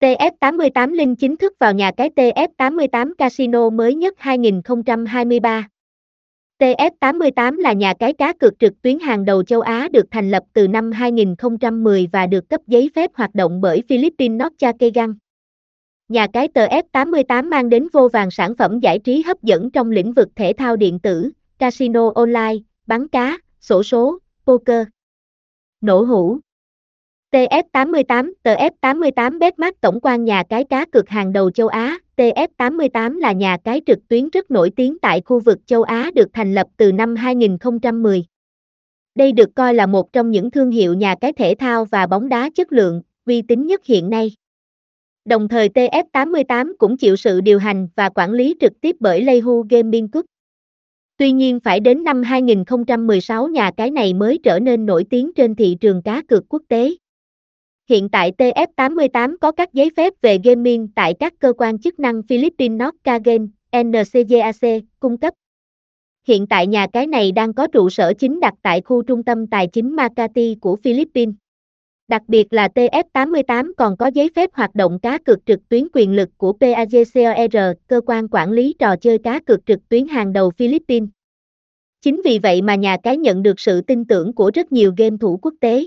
TF88 Linh chính thức vào nhà cái TF88 Casino mới nhất 2023. TF88 là nhà cái cá cược trực tuyến hàng đầu châu Á được thành lập từ năm 2010 và được cấp giấy phép hoạt động bởi Philippines Nortekegang. Nhà cái TF88 mang đến vô vàng sản phẩm giải trí hấp dẫn trong lĩnh vực thể thao điện tử, casino online, bắn cá, sổ số, poker. Nổ hũ TF88 TF88 Betmark tổng quan nhà cái cá cược hàng đầu châu Á, TF88 là nhà cái trực tuyến rất nổi tiếng tại khu vực châu Á được thành lập từ năm 2010. Đây được coi là một trong những thương hiệu nhà cái thể thao và bóng đá chất lượng, uy tín nhất hiện nay. Đồng thời TF88 cũng chịu sự điều hành và quản lý trực tiếp bởi Leihu Gaming Group. Tuy nhiên phải đến năm 2016 nhà cái này mới trở nên nổi tiếng trên thị trường cá cược quốc tế. Hiện tại TF88 có các giấy phép về gaming tại các cơ quan chức năng Philippines Norca Game, NCGAC, cung cấp. Hiện tại nhà cái này đang có trụ sở chính đặt tại khu trung tâm tài chính Makati của Philippines. Đặc biệt là TF88 còn có giấy phép hoạt động cá cược trực tuyến quyền lực của PAGCOR, cơ quan quản lý trò chơi cá cược trực tuyến hàng đầu Philippines. Chính vì vậy mà nhà cái nhận được sự tin tưởng của rất nhiều game thủ quốc tế.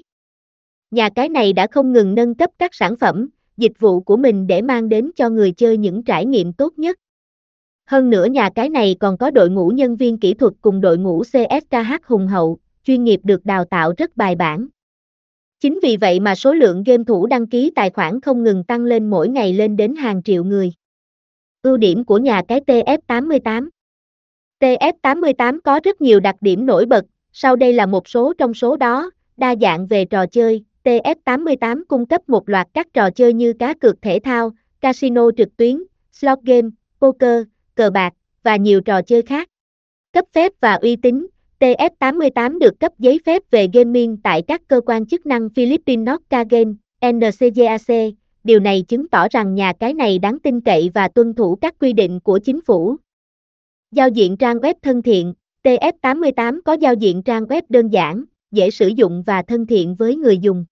Nhà cái này đã không ngừng nâng cấp các sản phẩm, dịch vụ của mình để mang đến cho người chơi những trải nghiệm tốt nhất. Hơn nữa nhà cái này còn có đội ngũ nhân viên kỹ thuật cùng đội ngũ CSKH hùng hậu, chuyên nghiệp được đào tạo rất bài bản. Chính vì vậy mà số lượng game thủ đăng ký tài khoản không ngừng tăng lên mỗi ngày lên đến hàng triệu người. Ưu điểm của nhà cái TF88 TF88 có rất nhiều đặc điểm nổi bật, sau đây là một số trong số đó, đa dạng về trò chơi, TF88 cung cấp một loạt các trò chơi như cá cược thể thao, casino trực tuyến, slot game, poker, cờ bạc, và nhiều trò chơi khác. Cấp phép và uy tín, TF88 được cấp giấy phép về gaming tại các cơ quan chức năng Philippines Norca Game, NCGAC, điều này chứng tỏ rằng nhà cái này đáng tin cậy và tuân thủ các quy định của chính phủ. Giao diện trang web thân thiện, TF88 có giao diện trang web đơn giản, dễ sử dụng và thân thiện với người dùng.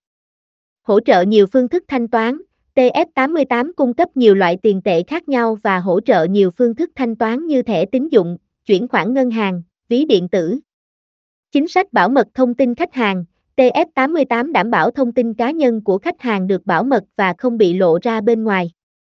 Hỗ trợ nhiều phương thức thanh toán, TF88 cung cấp nhiều loại tiền tệ khác nhau và hỗ trợ nhiều phương thức thanh toán như thẻ tín dụng, chuyển khoản ngân hàng, ví điện tử. Chính sách bảo mật thông tin khách hàng, TF88 đảm bảo thông tin cá nhân của khách hàng được bảo mật và không bị lộ ra bên ngoài.